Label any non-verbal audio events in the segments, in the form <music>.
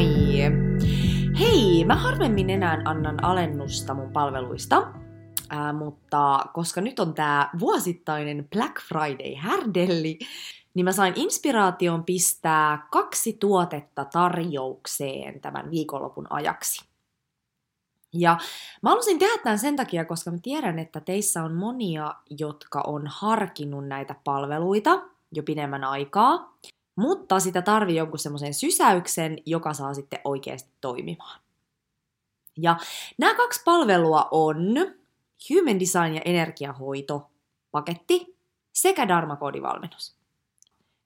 moi! Hei, mä harvemmin enää annan alennusta mun palveluista, ää, mutta koska nyt on tää vuosittainen Black Friday härdelli, niin mä sain inspiraation pistää kaksi tuotetta tarjoukseen tämän viikonlopun ajaksi. Ja mä halusin tehdä tämän sen takia, koska mä tiedän, että teissä on monia, jotka on harkinnut näitä palveluita jo pidemmän aikaa, mutta sitä tarvii jonkun semmoisen sysäyksen, joka saa sitten oikeasti toimimaan. Ja nämä kaksi palvelua on Human Design ja energiahoito paketti sekä Dharma-koodivalmennus.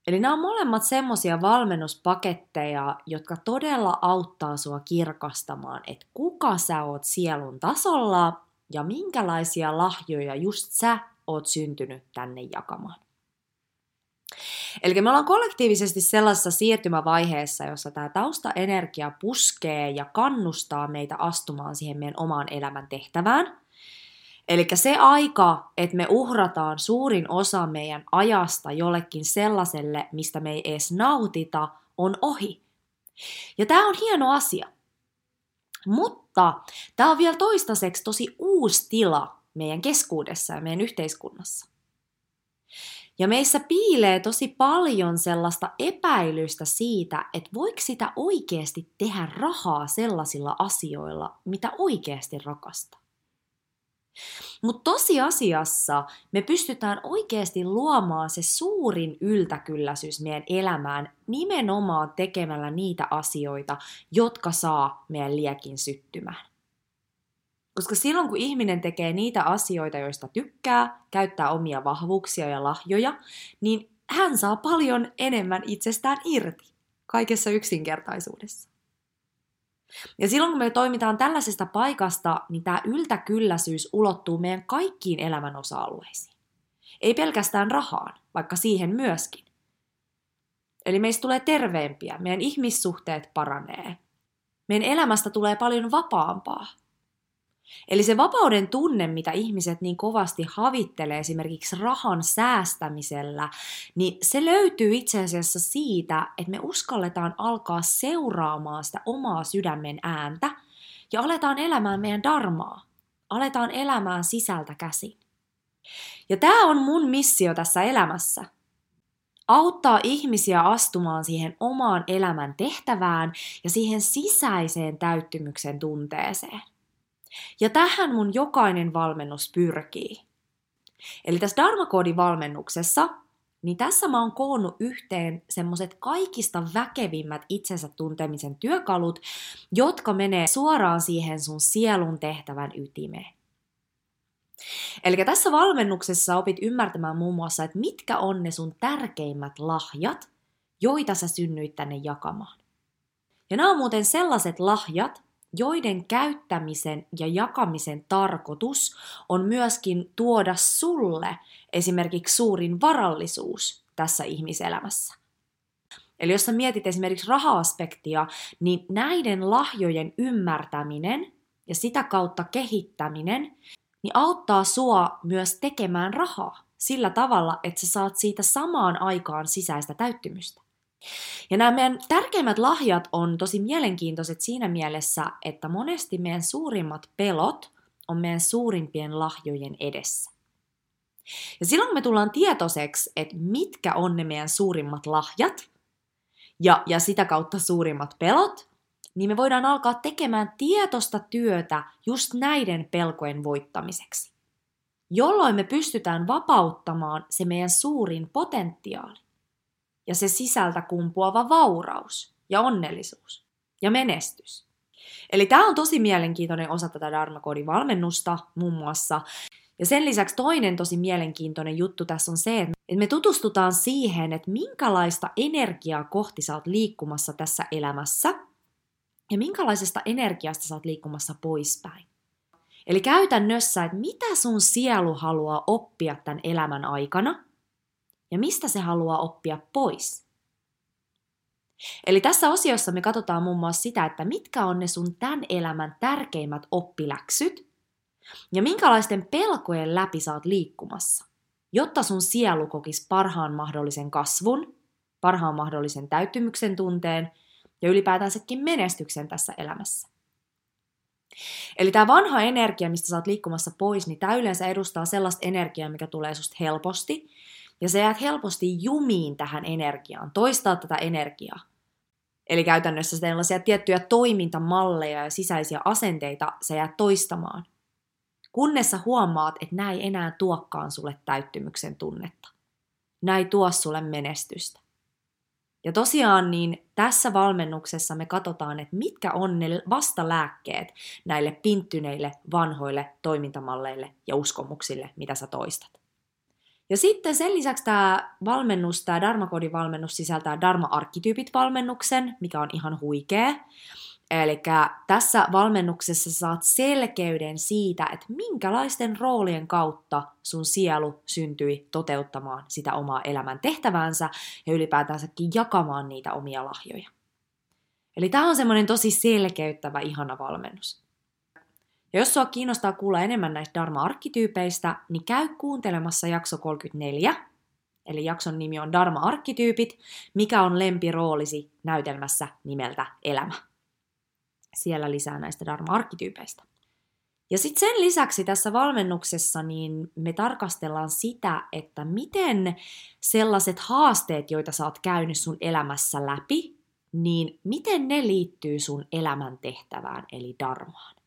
Eli nämä on molemmat semmosia valmennuspaketteja, jotka todella auttaa sua kirkastamaan, että kuka sä oot sielun tasolla ja minkälaisia lahjoja just sä oot syntynyt tänne jakamaan. Eli me ollaan kollektiivisesti sellaisessa siirtymävaiheessa, jossa tämä taustaenergia puskee ja kannustaa meitä astumaan siihen meidän omaan elämän tehtävään. Eli se aika, että me uhrataan suurin osa meidän ajasta jollekin sellaiselle, mistä me ei edes nautita, on ohi. Ja tämä on hieno asia. Mutta tämä on vielä toistaiseksi tosi uusi tila meidän keskuudessa ja meidän yhteiskunnassa. Ja meissä piilee tosi paljon sellaista epäilystä siitä, että voiko sitä oikeasti tehdä rahaa sellaisilla asioilla, mitä oikeasti rakastaa. Mutta tosiasiassa me pystytään oikeasti luomaan se suurin yltäkylläisyys meidän elämään nimenomaan tekemällä niitä asioita, jotka saa meidän liekin syttymään. Koska silloin kun ihminen tekee niitä asioita, joista tykkää, käyttää omia vahvuuksia ja lahjoja, niin hän saa paljon enemmän itsestään irti kaikessa yksinkertaisuudessa. Ja silloin kun me toimitaan tällaisesta paikasta, niin tämä yltäkylläisyys ulottuu meidän kaikkiin elämän osa-alueisiin. Ei pelkästään rahaan, vaikka siihen myöskin. Eli meistä tulee terveempiä, meidän ihmissuhteet paranee. Meidän elämästä tulee paljon vapaampaa, Eli se vapauden tunne, mitä ihmiset niin kovasti havittelee esimerkiksi rahan säästämisellä, niin se löytyy itse asiassa siitä, että me uskalletaan alkaa seuraamaan sitä omaa sydämen ääntä ja aletaan elämään meidän darmaa. Aletaan elämään sisältä käsin. Ja tämä on mun missio tässä elämässä. Auttaa ihmisiä astumaan siihen omaan elämän tehtävään ja siihen sisäiseen täyttymyksen tunteeseen. Ja tähän mun jokainen valmennus pyrkii. Eli tässä Dharma-koodin valmennuksessa, niin tässä mä oon koonnut yhteen semmoset kaikista väkevimmät itsensä tuntemisen työkalut, jotka menee suoraan siihen sun sielun tehtävän ytimeen. Eli tässä valmennuksessa opit ymmärtämään muun muassa, että mitkä on ne sun tärkeimmät lahjat, joita sä synnyit tänne jakamaan. Ja nämä on muuten sellaiset lahjat, joiden käyttämisen ja jakamisen tarkoitus on myöskin tuoda sulle esimerkiksi suurin varallisuus tässä ihmiselämässä. Eli jos sä mietit esimerkiksi raha-aspektia, niin näiden lahjojen ymmärtäminen ja sitä kautta kehittäminen niin auttaa sua myös tekemään rahaa sillä tavalla, että sä saat siitä samaan aikaan sisäistä täyttymystä. Ja nämä meidän tärkeimmät lahjat on tosi mielenkiintoiset siinä mielessä, että monesti meidän suurimmat pelot on meidän suurimpien lahjojen edessä. Ja silloin kun me tullaan tietoiseksi, että mitkä on ne meidän suurimmat lahjat ja, ja sitä kautta suurimmat pelot, niin me voidaan alkaa tekemään tietosta työtä just näiden pelkojen voittamiseksi, jolloin me pystytään vapauttamaan se meidän suurin potentiaali ja se sisältä kumpuava vauraus ja onnellisuus ja menestys. Eli tämä on tosi mielenkiintoinen osa tätä Dharma-koodin valmennusta muun muassa. Ja sen lisäksi toinen tosi mielenkiintoinen juttu tässä on se, että me tutustutaan siihen, että minkälaista energiaa kohti sä oot liikkumassa tässä elämässä ja minkälaisesta energiasta sä oot liikkumassa poispäin. Eli käytännössä, että mitä sun sielu haluaa oppia tämän elämän aikana – ja mistä se haluaa oppia pois. Eli tässä osiossa me katsotaan muun muassa sitä, että mitkä on ne sun tämän elämän tärkeimmät oppiläksyt ja minkälaisten pelkojen läpi sä oot liikkumassa, jotta sun sielu kokisi parhaan mahdollisen kasvun, parhaan mahdollisen täyttymyksen tunteen ja ylipäätänsäkin menestyksen tässä elämässä. Eli tämä vanha energia, mistä sä oot liikkumassa pois, niin tämä yleensä edustaa sellaista energiaa, mikä tulee susta helposti. Ja sä jäät helposti jumiin tähän energiaan, toistaa tätä energiaa. Eli käytännössä sellaisia tiettyjä toimintamalleja ja sisäisiä asenteita sä jäät toistamaan. Kunnes sä huomaat, että ei enää tuokkaan sulle täyttymyksen tunnetta. Ei tuo sulle menestystä. Ja tosiaan niin tässä valmennuksessa me katsotaan, että mitkä on ne vastalääkkeet näille pinttyneille vanhoille toimintamalleille ja uskomuksille, mitä sä toistat. Ja sitten sen lisäksi tämä valmennus, tämä Dharma valmennus sisältää Dharma-arkkityypit-valmennuksen, mikä on ihan huikea. Eli tässä valmennuksessa saat selkeyden siitä, että minkälaisten roolien kautta sun sielu syntyi toteuttamaan sitä omaa elämän tehtävänsä ja ylipäätänsäkin jakamaan niitä omia lahjoja. Eli tämä on semmoinen tosi selkeyttävä, ihana valmennus. Ja jos sua kiinnostaa kuulla enemmän näistä Dharma-arkkityypeistä, niin käy kuuntelemassa jakso 34, eli jakson nimi on Dharma-arkkityypit, mikä on lempiroolisi näytelmässä nimeltä Elämä siellä lisää näistä Dharma-arkkityypeistä. Ja sitten sen lisäksi tässä valmennuksessa niin me tarkastellaan sitä, että miten sellaiset haasteet, joita sä oot käynyt sun elämässä läpi, niin miten ne liittyy sun elämän tehtävään, eli darmaan.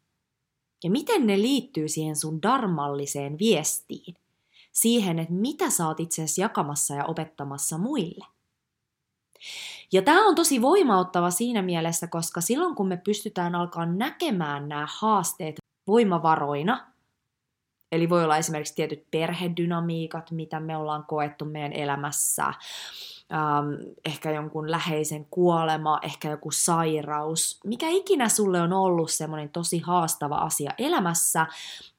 Ja miten ne liittyy siihen sun darmalliseen viestiin, siihen, että mitä sä oot itse asiassa jakamassa ja opettamassa muille. Ja tämä on tosi voimauttava siinä mielessä, koska silloin kun me pystytään alkaa näkemään nämä haasteet voimavaroina, eli voi olla esimerkiksi tietyt perhedynamiikat, mitä me ollaan koettu meidän elämässä, ähm, ehkä jonkun läheisen kuolema, ehkä joku sairaus, mikä ikinä sulle on ollut semmoinen tosi haastava asia elämässä,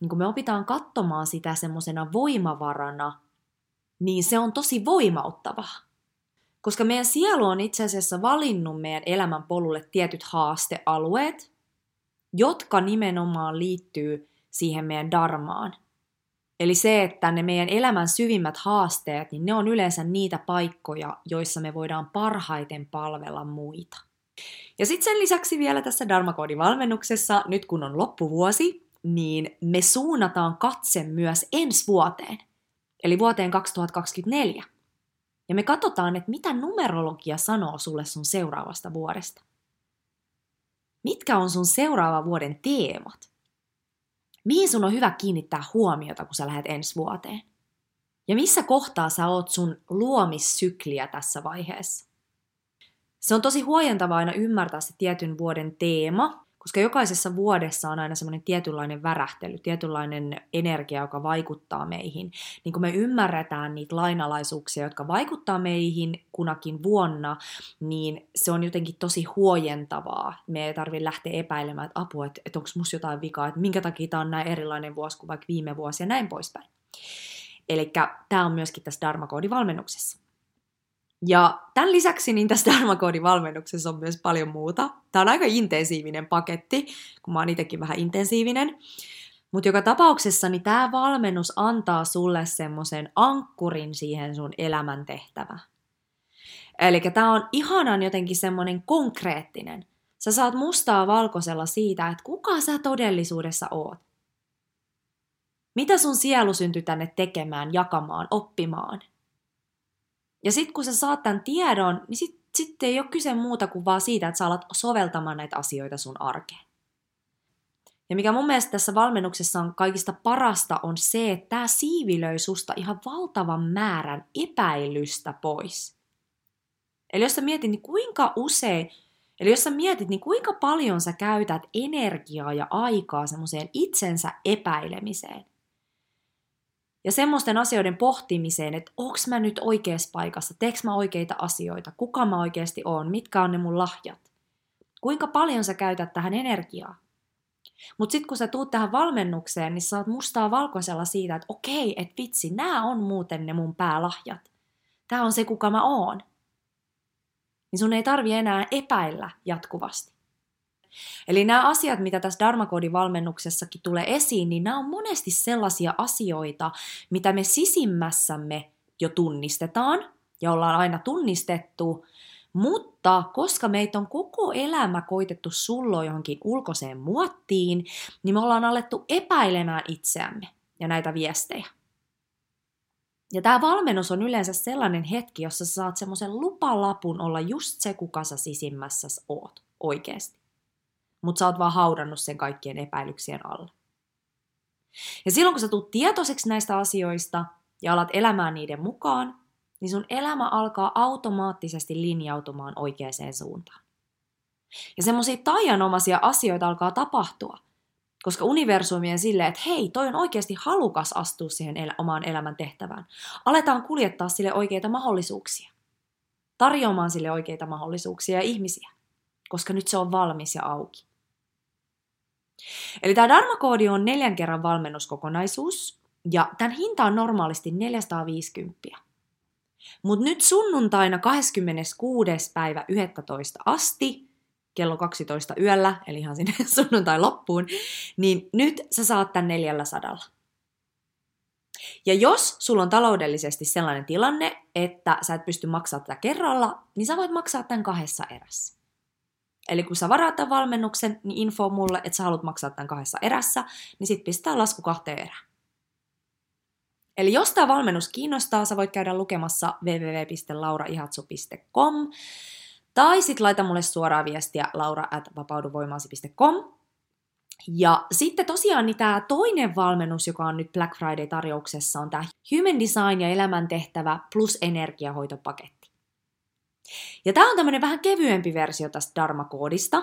niin kun me opitaan katsomaan sitä semmoisena voimavarana, niin se on tosi voimauttavaa. Koska meidän sielu on itse asiassa valinnut meidän elämän polulle tietyt haastealueet, jotka nimenomaan liittyy siihen meidän darmaan. Eli se, että ne meidän elämän syvimmät haasteet, niin ne on yleensä niitä paikkoja, joissa me voidaan parhaiten palvella muita. Ja sitten sen lisäksi vielä tässä Dharmakoodivalmennuksessa, nyt kun on loppuvuosi, niin me suunnataan katse myös ensi vuoteen, eli vuoteen 2024. Ja me katsotaan, että mitä numerologia sanoo sulle sun seuraavasta vuodesta. Mitkä on sun seuraava vuoden teemat? Mihin sun on hyvä kiinnittää huomiota, kun sä lähdet ensi vuoteen? Ja missä kohtaa sä oot sun luomissykliä tässä vaiheessa? Se on tosi huojentavaa aina ymmärtää se tietyn vuoden teema, koska jokaisessa vuodessa on aina semmoinen tietynlainen värähtely, tietynlainen energia, joka vaikuttaa meihin. Niin kun me ymmärretään niitä lainalaisuuksia, jotka vaikuttaa meihin kunakin vuonna, niin se on jotenkin tosi huojentavaa. Me ei tarvitse lähteä epäilemään, että apua, että, että onko musta jotain vikaa, että minkä takia tämä on näin erilainen vuosi kuin vaikka viime vuosi ja näin poispäin. Eli tämä on myöskin tässä Dharma-koodivalmennuksessa. Ja tämän lisäksi niin tässä Dharma-koodin valmennuksessa on myös paljon muuta. Tämä on aika intensiivinen paketti, kun mä oon itsekin vähän intensiivinen. Mutta joka tapauksessa niin tämä valmennus antaa sulle semmoisen ankkurin siihen sun elämäntehtävään. Eli tämä on ihanan jotenkin semmoinen konkreettinen. Sä saat mustaa valkoisella siitä, että kuka sä todellisuudessa oot. Mitä sun sielu syntyi tänne tekemään, jakamaan, oppimaan – ja sitten kun sä saat tämän tiedon, niin sitten sit ei ole kyse muuta kuin vaan siitä, että sä alat soveltamaan näitä asioita sun arkeen. Ja mikä mun mielestä tässä valmennuksessa on kaikista parasta, on se, että tämä siivilöi susta ihan valtavan määrän epäilystä pois. Eli jos sä mietit, niin kuinka usein, eli jos sä mietit, niin kuinka paljon sä käytät energiaa ja aikaa semmoiseen itsensä epäilemiseen – ja semmoisten asioiden pohtimiseen, että onko mä nyt oikeassa paikassa, teekö mä oikeita asioita, kuka mä oikeasti oon, mitkä on ne mun lahjat. Kuinka paljon sä käytät tähän energiaa. Mutta sitten kun sä tuut tähän valmennukseen, niin sä saat mustaa valkoisella siitä, että okei, että vitsi, nämä on muuten ne mun päälahjat. Tämä on se, kuka mä oon. Niin sun ei tarvi enää epäillä jatkuvasti. Eli nämä asiat, mitä tässä Dharmakoodin valmennuksessakin tulee esiin, niin nämä on monesti sellaisia asioita, mitä me sisimmässämme jo tunnistetaan ja ollaan aina tunnistettu, Mutta koska meitä on koko elämä koitettu sulloa johonkin ulkoiseen muottiin, niin me ollaan alettu epäilemään itseämme ja näitä viestejä. Ja tämä valmennus on yleensä sellainen hetki, jossa sä saat semmoisen lupalapun olla just se, kuka sä sisimmässä oot oikeasti. Mutta sä oot vaan haudannut sen kaikkien epäilyksien alla. Ja silloin kun sä tulet tietoiseksi näistä asioista ja alat elämään niiden mukaan, niin sun elämä alkaa automaattisesti linjautumaan oikeaan suuntaan. Ja semmoisia taianomaisia asioita alkaa tapahtua, koska universumi on silleen, että hei, toi on oikeasti halukas astua siihen el- omaan elämän tehtävään. Aletaan kuljettaa sille oikeita mahdollisuuksia. Tarjoamaan sille oikeita mahdollisuuksia ja ihmisiä, koska nyt se on valmis ja auki. Eli tämä Dharma-koodi on neljän kerran valmennuskokonaisuus, ja tämän hinta on normaalisti 450. Mutta nyt sunnuntaina 26. päivä 11 asti, kello 12 yöllä, eli ihan sinne <laughs> sunnuntai loppuun, niin nyt sä saat tämän 400. Ja jos sulla on taloudellisesti sellainen tilanne, että sä et pysty maksamaan tätä kerralla, niin sä voit maksaa tämän kahdessa erässä. Eli kun sä varaat tämän valmennuksen, niin info mulle, että sä haluat maksaa tämän kahdessa erässä, niin sit pistää lasku kahteen erään. Eli jos tämä valmennus kiinnostaa, sä voit käydä lukemassa www.lauraihatsu.com tai sitten laita mulle suoraa viestiä laura.vapauduvoimaasi.com. Ja sitten tosiaan niin tämä toinen valmennus, joka on nyt Black Friday-tarjouksessa, on tämä Human Design ja elämäntehtävä plus energiahoitopaketti. Ja tämä on tämmöinen vähän kevyempi versio tästä Dharma-koodista.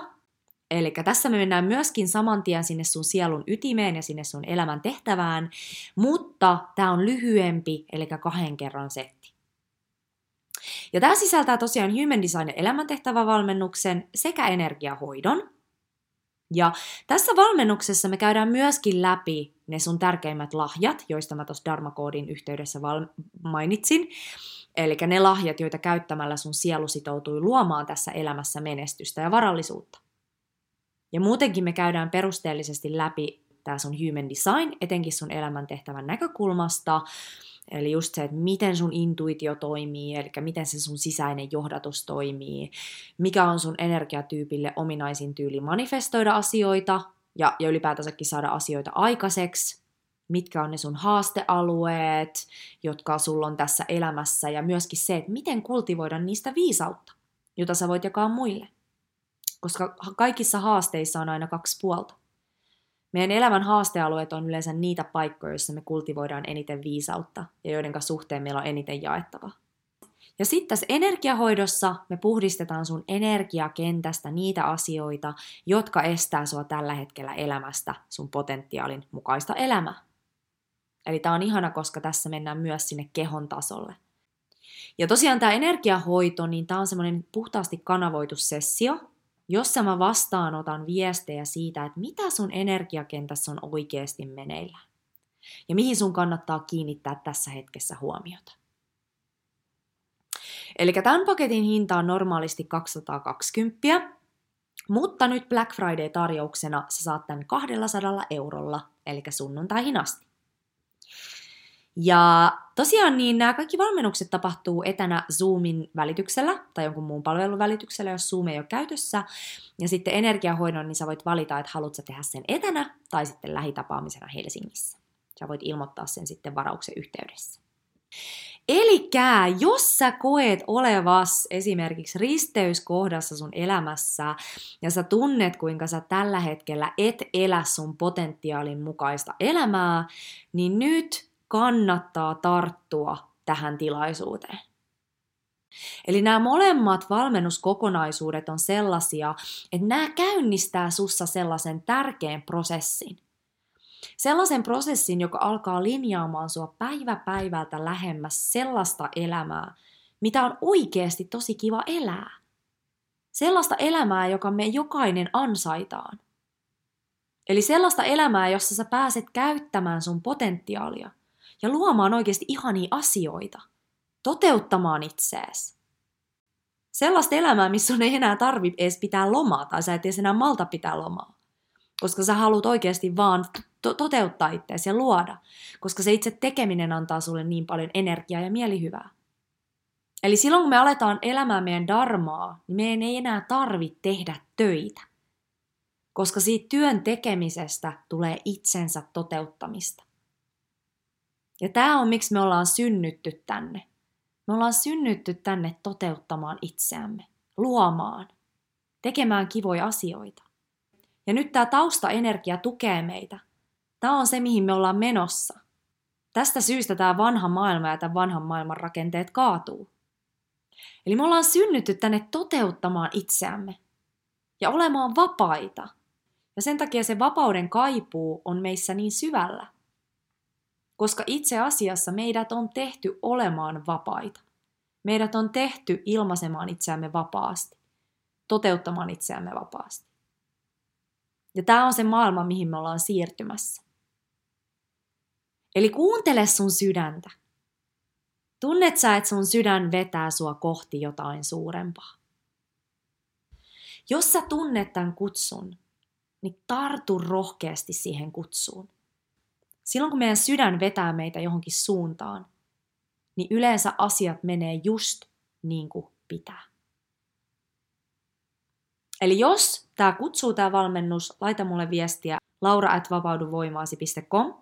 Eli tässä me mennään myöskin saman tien sinne sun sielun ytimeen ja sinne sun elämän tehtävään, mutta tämä on lyhyempi, eli kahden kerran setti. Ja tämä sisältää tosiaan Human Design elämäntehtävävalmennuksen sekä energiahoidon. Ja tässä valmennuksessa me käydään myöskin läpi ne sun tärkeimmät lahjat, joista mä tuossa Dharma-koodin yhteydessä val- mainitsin. Eli ne lahjat, joita käyttämällä sun sielu sitoutui luomaan tässä elämässä menestystä ja varallisuutta. Ja muutenkin me käydään perusteellisesti läpi tämä sun human design, etenkin sun elämäntehtävän näkökulmasta, Eli just se, että miten sun intuitio toimii, eli miten se sun sisäinen johdatus toimii, mikä on sun energiatyypille ominaisin tyyli manifestoida asioita ja, ja ylipäätänsäkin saada asioita aikaiseksi, mitkä on ne sun haastealueet, jotka sulla on tässä elämässä, ja myöskin se, että miten kultivoida niistä viisautta, jota sä voit jakaa muille. Koska kaikissa haasteissa on aina kaksi puolta. Meidän elämän haastealueet on yleensä niitä paikkoja, joissa me kultivoidaan eniten viisautta ja joiden suhteen meillä on eniten jaettava. Ja sitten tässä energiahoidossa me puhdistetaan sun energiakentästä niitä asioita, jotka estää sua tällä hetkellä elämästä sun potentiaalin mukaista elämää. Eli tämä on ihana, koska tässä mennään myös sinne kehon tasolle. Ja tosiaan tämä energiahoito, niin tämä on semmoinen puhtaasti kanavoitu sessio, jossa mä vastaanotan viestejä siitä, että mitä sun energiakentässä on oikeasti meneillään. Ja mihin sun kannattaa kiinnittää tässä hetkessä huomiota. Eli tämän paketin hinta on normaalisti 220, mutta nyt Black Friday-tarjouksena sä saat tämän 200 eurolla, eli sunnuntaihin asti. Ja tosiaan niin nämä kaikki valmennukset tapahtuu etänä Zoomin välityksellä tai jonkun muun palvelun välityksellä, jos Zoom ei ole käytössä. Ja sitten energiahoidon, niin sä voit valita, että haluatko tehdä sen etänä tai sitten lähitapaamisena Helsingissä. Sä voit ilmoittaa sen sitten varauksen yhteydessä. Eli jos sä koet olevas esimerkiksi risteyskohdassa sun elämässä ja sä tunnet, kuinka sä tällä hetkellä et elä sun potentiaalin mukaista elämää, niin nyt kannattaa tarttua tähän tilaisuuteen. Eli nämä molemmat valmennuskokonaisuudet on sellaisia, että nämä käynnistää sussa sellaisen tärkeän prosessin. Sellaisen prosessin, joka alkaa linjaamaan sua päivä päivältä lähemmäs sellaista elämää, mitä on oikeasti tosi kiva elää. Sellaista elämää, joka me jokainen ansaitaan. Eli sellaista elämää, jossa sä pääset käyttämään sun potentiaalia – ja luomaan oikeasti ihania asioita, toteuttamaan itseäsi. Sellaista elämää, missä on ei enää tarvi edes pitää lomaa tai sä et edes enää malta pitää lomaa. Koska sä haluat oikeasti vaan to- toteuttaa itseäsi ja luoda. Koska se itse tekeminen antaa sulle niin paljon energiaa ja mielihyvää. Eli silloin kun me aletaan elämään meidän darmaa, niin meidän ei enää tarvitse tehdä töitä. Koska siitä työn tekemisestä tulee itsensä toteuttamista. Ja tämä on miksi me ollaan synnytty tänne. Me ollaan synnytty tänne toteuttamaan itseämme, luomaan, tekemään kivoja asioita. Ja nyt tämä taustaenergia tukee meitä. Tämä on se, mihin me ollaan menossa. Tästä syystä tämä vanha maailma ja tämän vanhan maailman rakenteet kaatuu. Eli me ollaan synnytty tänne toteuttamaan itseämme ja olemaan vapaita. Ja sen takia se vapauden kaipuu on meissä niin syvällä. Koska itse asiassa meidät on tehty olemaan vapaita. Meidät on tehty ilmaisemaan itseämme vapaasti, toteuttamaan itseämme vapaasti. Ja tämä on se maailma, mihin me ollaan siirtymässä. Eli kuuntele sun sydäntä. Tunnet sä, että sun sydän vetää sua kohti jotain suurempaa? Jos sä tunnet tämän kutsun, niin tartu rohkeasti siihen kutsuun. Silloin kun meidän sydän vetää meitä johonkin suuntaan, niin yleensä asiat menee just niin kuin pitää. Eli jos tämä kutsuu tämä valmennus, laita mulle viestiä laura.vapauduvoimaasi.com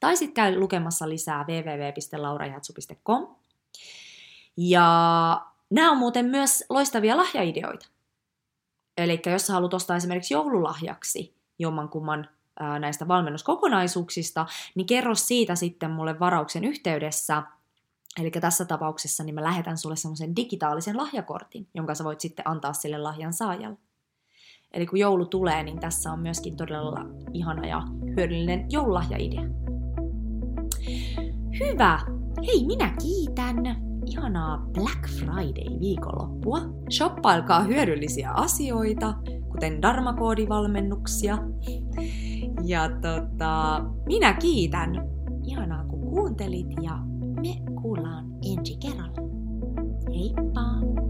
tai sitten käy lukemassa lisää www.laurajatsu.com. Ja nämä on muuten myös loistavia lahjaideoita. Eli jos sä haluat ostaa esimerkiksi joululahjaksi jommankumman näistä valmennuskokonaisuuksista, niin kerro siitä sitten mulle varauksen yhteydessä. Eli tässä tapauksessa niin mä lähetän sulle semmoisen digitaalisen lahjakortin, jonka sä voit sitten antaa sille lahjan saajalle. Eli kun joulu tulee, niin tässä on myöskin todella ihana ja hyödyllinen joululahjaidea. Hyvä! Hei, minä kiitän! Ihanaa Black Friday viikonloppua. Shoppailkaa hyödyllisiä asioita, kuten Darmakoodivalmennuksia. Ja tota, minä kiitän. Ihanaa kun kuuntelit ja me kuullaan ensi kerralla. Heippa!